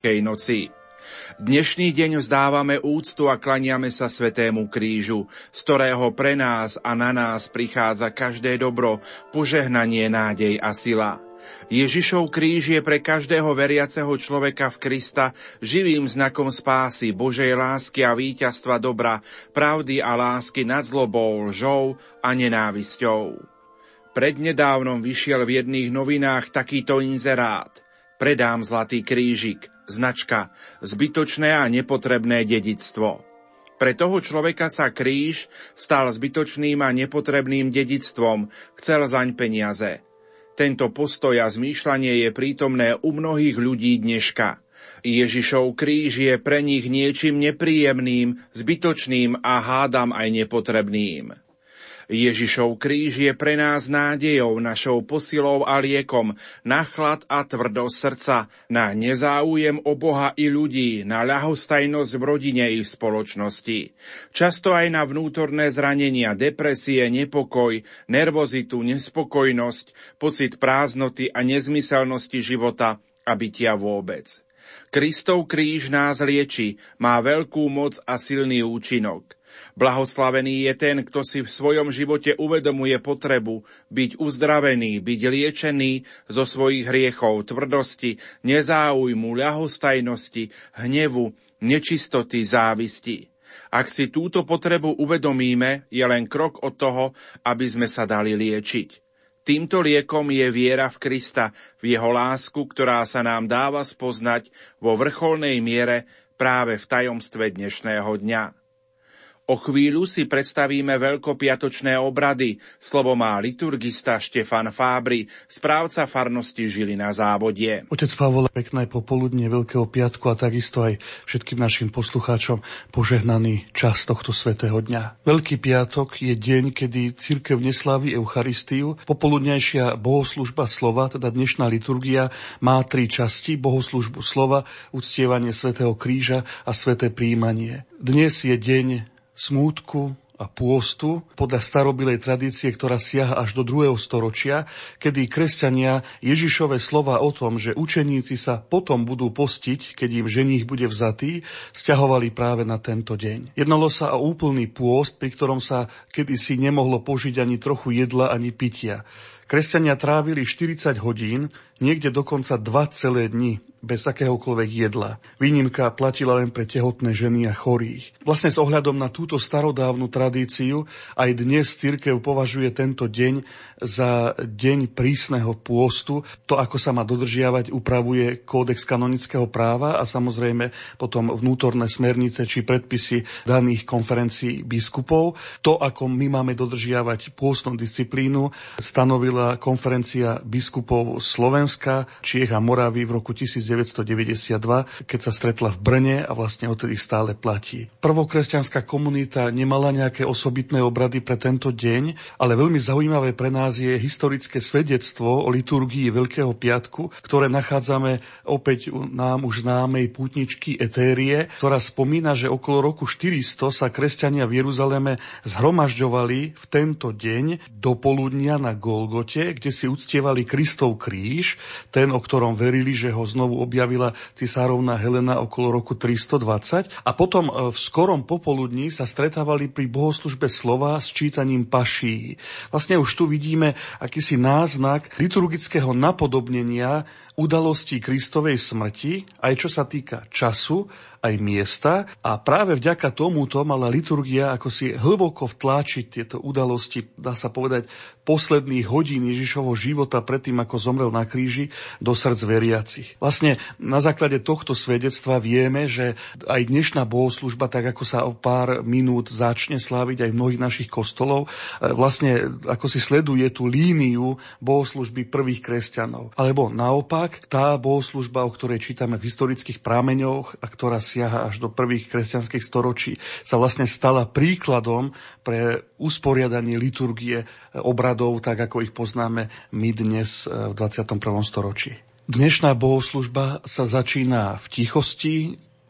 Veľkej noci. Dnešný deň vzdávame úctu a klaniame sa Svetému krížu, z ktorého pre nás a na nás prichádza každé dobro, požehnanie, nádej a sila. Ježišov kríž je pre každého veriaceho človeka v Krista živým znakom spásy, Božej lásky a víťazstva dobra, pravdy a lásky nad zlobou, lžou a nenávisťou. Prednedávnom vyšiel v jedných novinách takýto inzerát. Predám zlatý krížik, značka, zbytočné a nepotrebné dedictvo. Pre toho človeka sa kríž stal zbytočným a nepotrebným dedictvom, chcel zaň peniaze. Tento postoj a zmýšľanie je prítomné u mnohých ľudí dneška. Ježišov kríž je pre nich niečím nepríjemným, zbytočným a hádam aj nepotrebným. Ježišov kríž je pre nás nádejou, našou posilou a liekom na chlad a tvrdosť srdca, na nezáujem o Boha i ľudí, na ľahostajnosť v rodine i v spoločnosti. Často aj na vnútorné zranenia, depresie, nepokoj, nervozitu, nespokojnosť, pocit prázdnoty a nezmyselnosti života a bytia vôbec. Kristov kríž nás lieči, má veľkú moc a silný účinok. Blahoslavený je ten, kto si v svojom živote uvedomuje potrebu byť uzdravený, byť liečený zo svojich hriechov, tvrdosti, nezáujmu, ľahostajnosti, hnevu, nečistoty, závisti. Ak si túto potrebu uvedomíme, je len krok od toho, aby sme sa dali liečiť. Týmto liekom je viera v Krista, v jeho lásku, ktorá sa nám dáva spoznať vo vrcholnej miere práve v tajomstve dnešného dňa. O chvíľu si predstavíme veľkopiatočné obrady. Slovo má liturgista Štefan Fábry, správca farnosti Žili na závodie. Otec Pavol, pekné popoludne Veľkého piatku a takisto aj všetkým našim poslucháčom požehnaný čas tohto svetého dňa. Veľký piatok je deň, kedy církev neslaví Eucharistiu. Popoludnejšia bohoslužba slova, teda dnešná liturgia, má tri časti. Bohoslužbu slova, uctievanie svätého kríža a sväté príjmanie. Dnes je deň smútku a pôstu podľa starobilej tradície, ktorá siaha až do 2. storočia, kedy kresťania Ježišové slova o tom, že učeníci sa potom budú postiť, keď im ženích bude vzatý, stiahovali práve na tento deň. Jednalo sa o úplný pôst, pri ktorom sa kedysi nemohlo požiť ani trochu jedla, ani pitia. Kresťania trávili 40 hodín, niekde dokonca 2 celé dni bez akéhokoľvek jedla. Výnimka platila len pre tehotné ženy a chorých. Vlastne s ohľadom na túto starodávnu tradíciu aj dnes cirkev považuje tento deň za deň prísneho pôstu. To, ako sa má dodržiavať, upravuje kódex kanonického práva a samozrejme potom vnútorné smernice či predpisy daných konferencií biskupov. To, ako my máme dodržiavať pôstnu disciplínu, stanovila konferencia biskupov Slovenska, Čiech a Moravy v roku 1000 1992, keď sa stretla v Brne a vlastne odtedy stále platí. Prvokresťanská komunita nemala nejaké osobitné obrady pre tento deň, ale veľmi zaujímavé pre nás je historické svedectvo o liturgii Veľkého piatku, ktoré nachádzame opäť u nám už známej pútničky Etérie, ktorá spomína, že okolo roku 400 sa kresťania v Jeruzaleme zhromažďovali v tento deň do poludnia na Golgote, kde si uctievali Kristov kríž, ten, o ktorom verili, že ho znovu objavila cisárovna Helena okolo roku 320 a potom e, v skorom popoludní sa stretávali pri bohoslužbe slova s čítaním paší. Vlastne už tu vidíme akýsi náznak liturgického napodobnenia udalostí Kristovej smrti, aj čo sa týka času, aj miesta a práve vďaka tomuto mala liturgia ako si hlboko vtláčiť tieto udalosti, dá sa povedať, posledných hodín Ježišovho života predtým, ako zomrel na kríži, do srdc veriacich. Vlastne na základe tohto svedectva vieme, že aj dnešná bohoslužba, tak ako sa o pár minút začne sláviť aj v mnohých našich kostolov, e, vlastne ako si sleduje tú líniu bohoslužby prvých kresťanov. Alebo naopak, tá bohoslužba, o ktorej čítame v historických prámeňoch a ktorá siaha až do prvých kresťanských storočí, sa vlastne stala príkladom pre usporiadanie liturgie obradov, tak ako ich poznáme my dnes v 21. storočí. Dnešná bohoslužba sa začína v tichosti,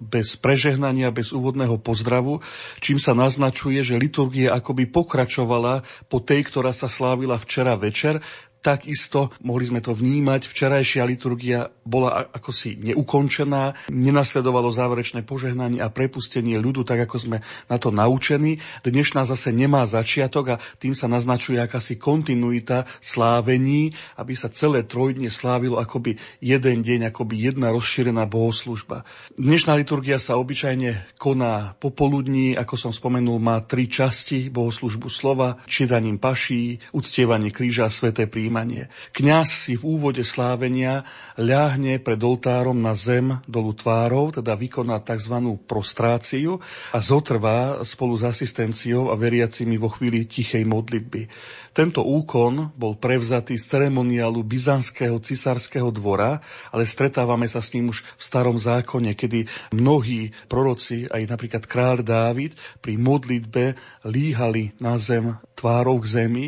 bez prežehnania, bez úvodného pozdravu, čím sa naznačuje, že liturgia akoby pokračovala po tej, ktorá sa slávila včera večer, Takisto mohli sme to vnímať. Včerajšia liturgia bola ako si neukončená, nenasledovalo záverečné požehnanie a prepustenie ľudu, tak ako sme na to naučení. Dnešná zase nemá začiatok a tým sa naznačuje akási kontinuita slávení, aby sa celé trojdne slávilo akoby jeden deň, akoby jedna rozšírená bohoslužba. Dnešná liturgia sa obyčajne koná popoludní, ako som spomenul, má tri časti, bohoslužbu slova, čítaním paší, uctievanie kríža a sveté príjmy príjmanie. Kňaz si v úvode slávenia ľahne pred oltárom na zem dolu tvárov, teda vykoná tzv. prostráciu a zotrvá spolu s asistenciou a veriacimi vo chvíli tichej modlitby. Tento úkon bol prevzatý z ceremoniálu byzantského cisárskeho dvora, ale stretávame sa s ním už v starom zákone, kedy mnohí proroci, aj napríklad kráľ Dávid, pri modlitbe líhali na zem tvárou k zemi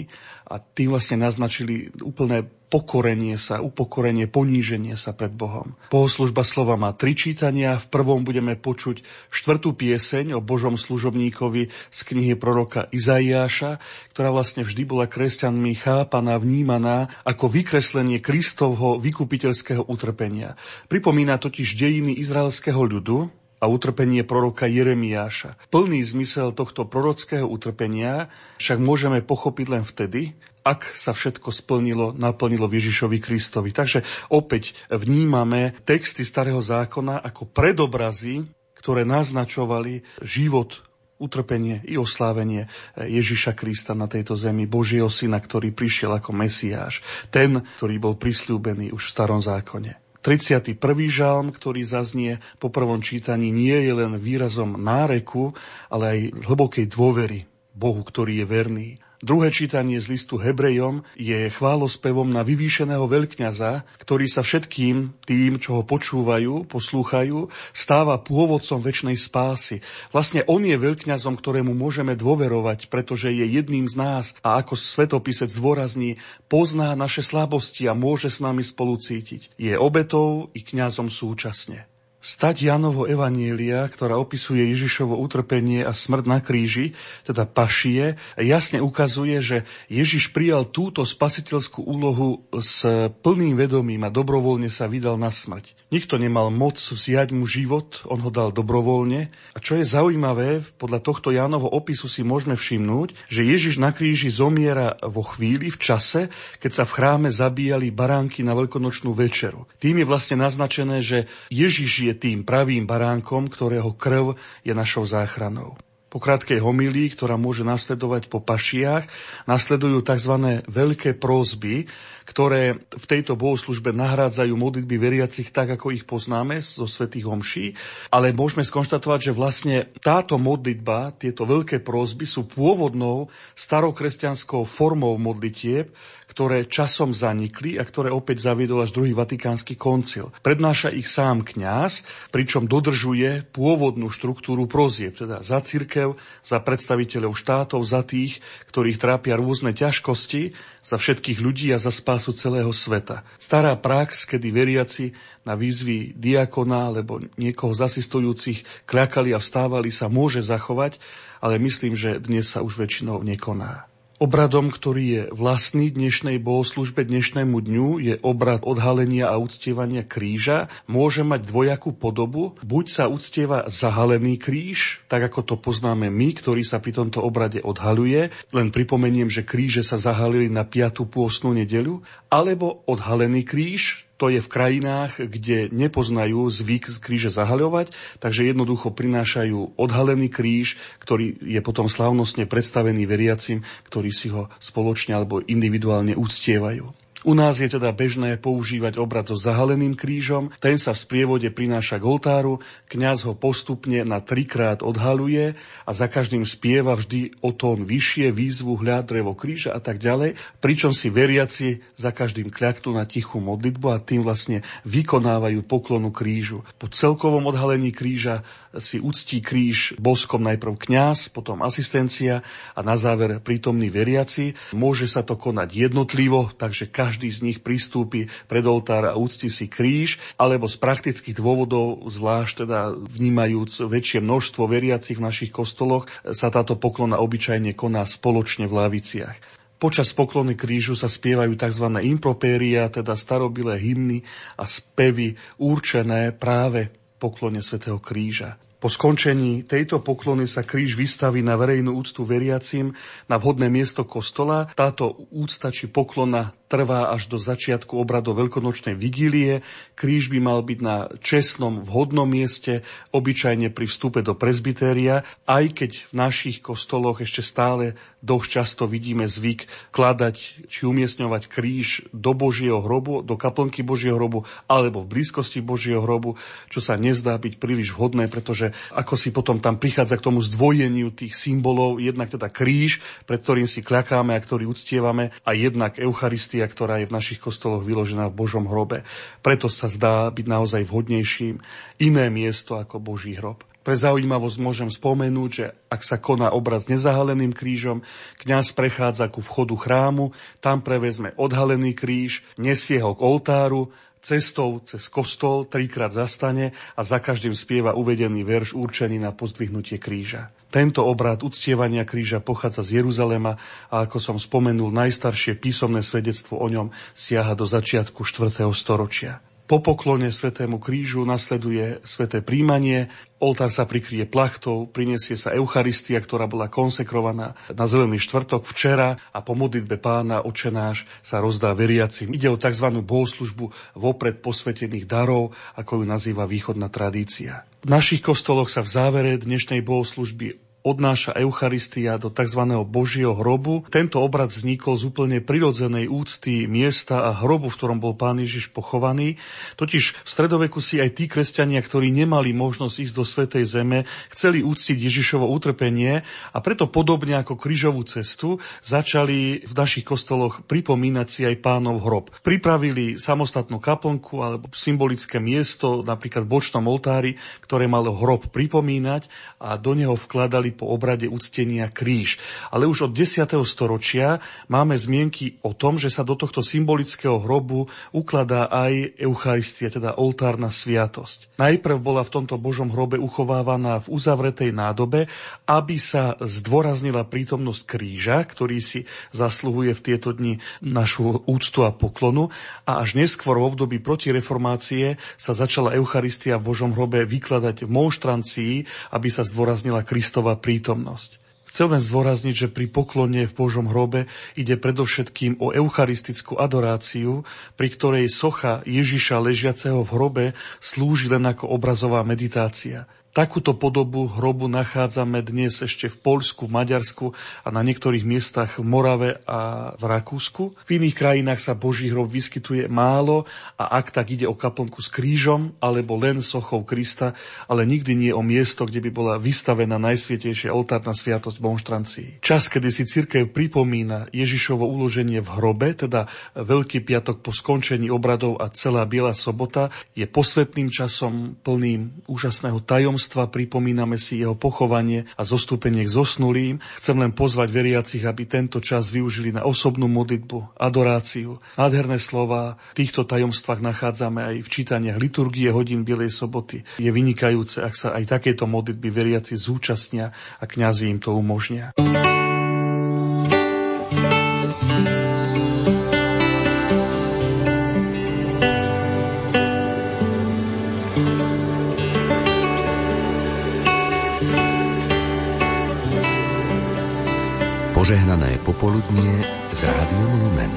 a tým vlastne naznačili úplné pokorenie sa, upokorenie, poníženie sa pred Bohom. Bohoslužba slova má tri čítania. V prvom budeme počuť štvrtú pieseň o Božom služobníkovi z knihy proroka Izaiáša, ktorá vlastne vždy bola kresťanmi chápaná, vnímaná ako vykreslenie Kristovho vykupiteľského utrpenia. Pripomína totiž dejiny izraelského ľudu, a utrpenie proroka Jeremiáša. Plný zmysel tohto prorockého utrpenia však môžeme pochopiť len vtedy, ak sa všetko splnilo, naplnilo Ježišovi Kristovi. Takže opäť vnímame texty Starého zákona ako predobrazy, ktoré naznačovali život utrpenie i oslávenie Ježiša Krista na tejto zemi, Božieho syna, ktorý prišiel ako Mesiáš, ten, ktorý bol prislúbený už v starom zákone. 31. žalm, ktorý zaznie po prvom čítaní, nie je len výrazom náreku, ale aj hlbokej dôvery Bohu, ktorý je verný. Druhé čítanie z listu Hebrejom je chválospevom na vyvýšeného veľkňaza, ktorý sa všetkým tým, čo ho počúvajú, poslúchajú, stáva pôvodcom väčšnej spásy. Vlastne on je veľkňazom, ktorému môžeme dôverovať, pretože je jedným z nás a ako svetopisec zdôrazní, pozná naše slabosti a môže s nami spolu cítiť. Je obetou i kňazom súčasne. Stať Janovo Evanielia, ktorá opisuje Ježišovo utrpenie a smrť na kríži, teda pašie, jasne ukazuje, že Ježiš prijal túto spasiteľskú úlohu s plným vedomím a dobrovoľne sa vydal na smrť. Nikto nemal moc vziať mu život, on ho dal dobrovoľne. A čo je zaujímavé, podľa tohto Jánovho opisu si môžeme všimnúť, že Ježiš na kríži zomiera vo chvíli, v čase, keď sa v chráme zabíjali baránky na veľkonočnú večeru. Tým je vlastne naznačené, že Ježiš je je tým pravým baránkom, ktorého krv je našou záchranou. Po krátkej homilii, ktorá môže nasledovať po pašiach, nasledujú tzv. veľké prózby, ktoré v tejto bohoslužbe nahrádzajú modlitby veriacich tak, ako ich poznáme zo svätých homší, ale môžeme skonštatovať, že vlastne táto modlitba, tieto veľké prózby sú pôvodnou starokresťanskou formou modlitieb, ktoré časom zanikli a ktoré opäť zaviedol až druhý vatikánsky koncil. Prednáša ich sám kňaz, pričom dodržuje pôvodnú štruktúru prozieb, teda za cirkev, za predstaviteľov štátov, za tých, ktorých trápia rôzne ťažkosti, za všetkých ľudí a za spásu celého sveta. Stará prax, kedy veriaci na výzvy diakona alebo niekoho z asistujúcich kľakali a vstávali sa môže zachovať, ale myslím, že dnes sa už väčšinou nekoná. Obradom, ktorý je vlastný dnešnej bohoslužbe, dnešnému dňu, je obrad odhalenia a uctievania kríža. Môže mať dvojakú podobu. Buď sa uctieva zahalený kríž, tak ako to poznáme my, ktorý sa pri tomto obrade odhaluje. Len pripomeniem, že kríže sa zahalili na 5. pôstnu nedeľu. Alebo odhalený kríž, to je v krajinách, kde nepoznajú zvyk z kríže zahaľovať, takže jednoducho prinášajú odhalený kríž, ktorý je potom slávnostne predstavený veriacim, ktorí si ho spoločne alebo individuálne uctievajú. U nás je teda bežné používať obrad so zahaleným krížom, ten sa v sprievode prináša k oltáru, kňaz ho postupne na trikrát odhaluje a za každým spieva vždy o tón vyššie, výzvu, hľad, drevo kríža a tak ďalej, pričom si veriaci za každým kľaktu na tichú modlitbu a tým vlastne vykonávajú poklonu krížu. Po celkovom odhalení kríža si uctí kríž boskom najprv kňaz, potom asistencia a na záver prítomní veriaci. Môže sa to konať jednotlivo, takže každý každý z nich pristúpi pred oltár a úcti si kríž, alebo z praktických dôvodov, zvlášť teda vnímajúc väčšie množstvo veriacich v našich kostoloch, sa táto poklona obyčajne koná spoločne v laviciach. Počas poklony krížu sa spievajú tzv. impropéria, teda starobilé hymny a spevy určené práve poklone svätého kríža. Po skončení tejto poklony sa kríž vystaví na verejnú úctu veriacim na vhodné miesto kostola. Táto úcta či poklona trvá až do začiatku obradu veľkonočnej vigílie. Kríž by mal byť na čestnom, vhodnom mieste, obyčajne pri vstupe do prezbytéria, aj keď v našich kostoloch ešte stále dosť často vidíme zvyk kladať či umiestňovať kríž do Božieho hrobu, do kaplnky Božieho hrobu alebo v blízkosti Božieho hrobu, čo sa nezdá byť príliš vhodné, pretože ako si potom tam prichádza k tomu zdvojeniu tých symbolov, jednak teda kríž, pred ktorým si kľakáme a ktorý uctievame a jednak Eucharistia, ktorá je v našich kostoloch vyložená v Božom hrobe. Preto sa zdá byť naozaj vhodnejším iné miesto ako Boží hrob. Pre zaujímavosť môžem spomenúť, že ak sa koná obraz nezahaleným krížom, kňaz prechádza ku vchodu chrámu, tam prevezme odhalený kríž, nesie ho k oltáru, cestou cez kostol trikrát zastane a za každým spieva uvedený verš určený na pozdvihnutie kríža. Tento obrad uctievania kríža pochádza z Jeruzalema a ako som spomenul, najstaršie písomné svedectvo o ňom siaha do začiatku 4. storočia. Po poklone Svetému krížu nasleduje sveté príjmanie, oltár sa prikrie plachtou, prinesie sa Eucharistia, ktorá bola konsekrovaná na Zelený štvrtok včera a po modlitbe pána očenáš sa rozdá veriacim. Ide o tzv. bohoslužbu vopred posvetených darov, ako ju nazýva východná tradícia. V našich kostoloch sa v závere dnešnej bohoslužby odnáša Eucharistia do tzv. Božieho hrobu. Tento obrad vznikol z úplne prirodzenej úcty miesta a hrobu, v ktorom bol pán Ježiš pochovaný. Totiž v stredoveku si aj tí kresťania, ktorí nemali možnosť ísť do Svetej Zeme, chceli úctiť Ježišovo utrpenie a preto podobne ako krížovú cestu začali v našich kostoloch pripomínať si aj pánov hrob. Pripravili samostatnú kaplnku alebo symbolické miesto, napríklad v bočnom oltári, ktoré malo hrob pripomínať a do neho vkladali po obrade uctenia kríž. Ale už od 10. storočia máme zmienky o tom, že sa do tohto symbolického hrobu ukladá aj Eucharistia, teda oltárna sviatosť. Najprv bola v tomto Božom hrobe uchovávaná v uzavretej nádobe, aby sa zdôraznila prítomnosť kríža, ktorý si zasluhuje v tieto dni našu úctu a poklonu a až neskôr v období protireformácie sa začala Eucharistia v Božom hrobe vykladať v monštrancii, aby sa zdôraznila Kristova prítomnosť. Chcem len zdôrazniť, že pri poklone v Božom hrobe ide predovšetkým o eucharistickú adoráciu, pri ktorej socha Ježiša ležiaceho v hrobe slúži len ako obrazová meditácia. Takúto podobu hrobu nachádzame dnes ešte v Poľsku, v Maďarsku a na niektorých miestach v Morave a v Rakúsku. V iných krajinách sa Boží hrob vyskytuje málo a ak tak ide o kaplnku s krížom alebo len sochou Krista, ale nikdy nie o miesto, kde by bola vystavená najsvietejšia oltárna sviatosť monštrancii. Čas, kedy si cirkev pripomína Ježišovo uloženie v hrobe, teda Veľký piatok po skončení obradov a celá Biela sobota, je posvetným časom plným úžasného tajomstva tajomstva, pripomíname si jeho pochovanie a zostúpenie k zosnulým. Chcem len pozvať veriacich, aby tento čas využili na osobnú modlitbu, adoráciu. Nádherné slova v týchto tajomstvách nachádzame aj v čítaniach liturgie hodín Bielej soboty. Je vynikajúce, ak sa aj takéto modlitby veriaci zúčastnia a kňazi im to umožnia. Požehnané popoludnie z Rádiom Lumen.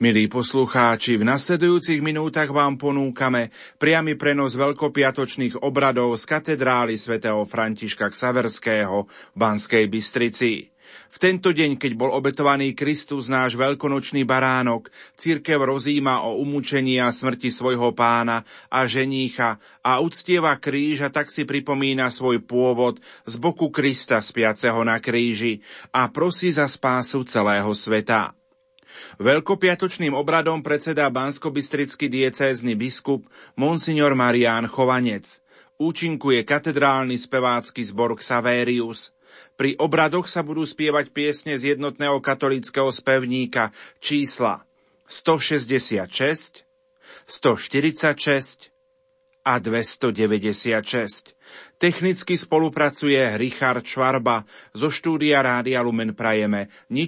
Milí poslucháči, v nasledujúcich minútach vám ponúkame priamy prenos veľkopiatočných obradov z katedrály svätého Františka Ksaverského v Banskej Bystrici. V tento deň, keď bol obetovaný Kristus, náš veľkonočný baránok, církev rozíma o umúčení a smrti svojho pána a ženícha a uctieva kríž a tak si pripomína svoj pôvod z boku Krista spiaceho na kríži a prosí za spásu celého sveta. Veľkopiatočným obradom predseda bansko-bystrický diecézny biskup Monsignor Marián Chovanec. Účinkuje katedrálny spevácky zbor Xaverius – pri obradoch sa budú spievať piesne z jednotného katolického spevníka čísla 166, 146 a 296. Technicky spolupracuje Richard Švarba. Zo štúdia Rádia Lumen prajeme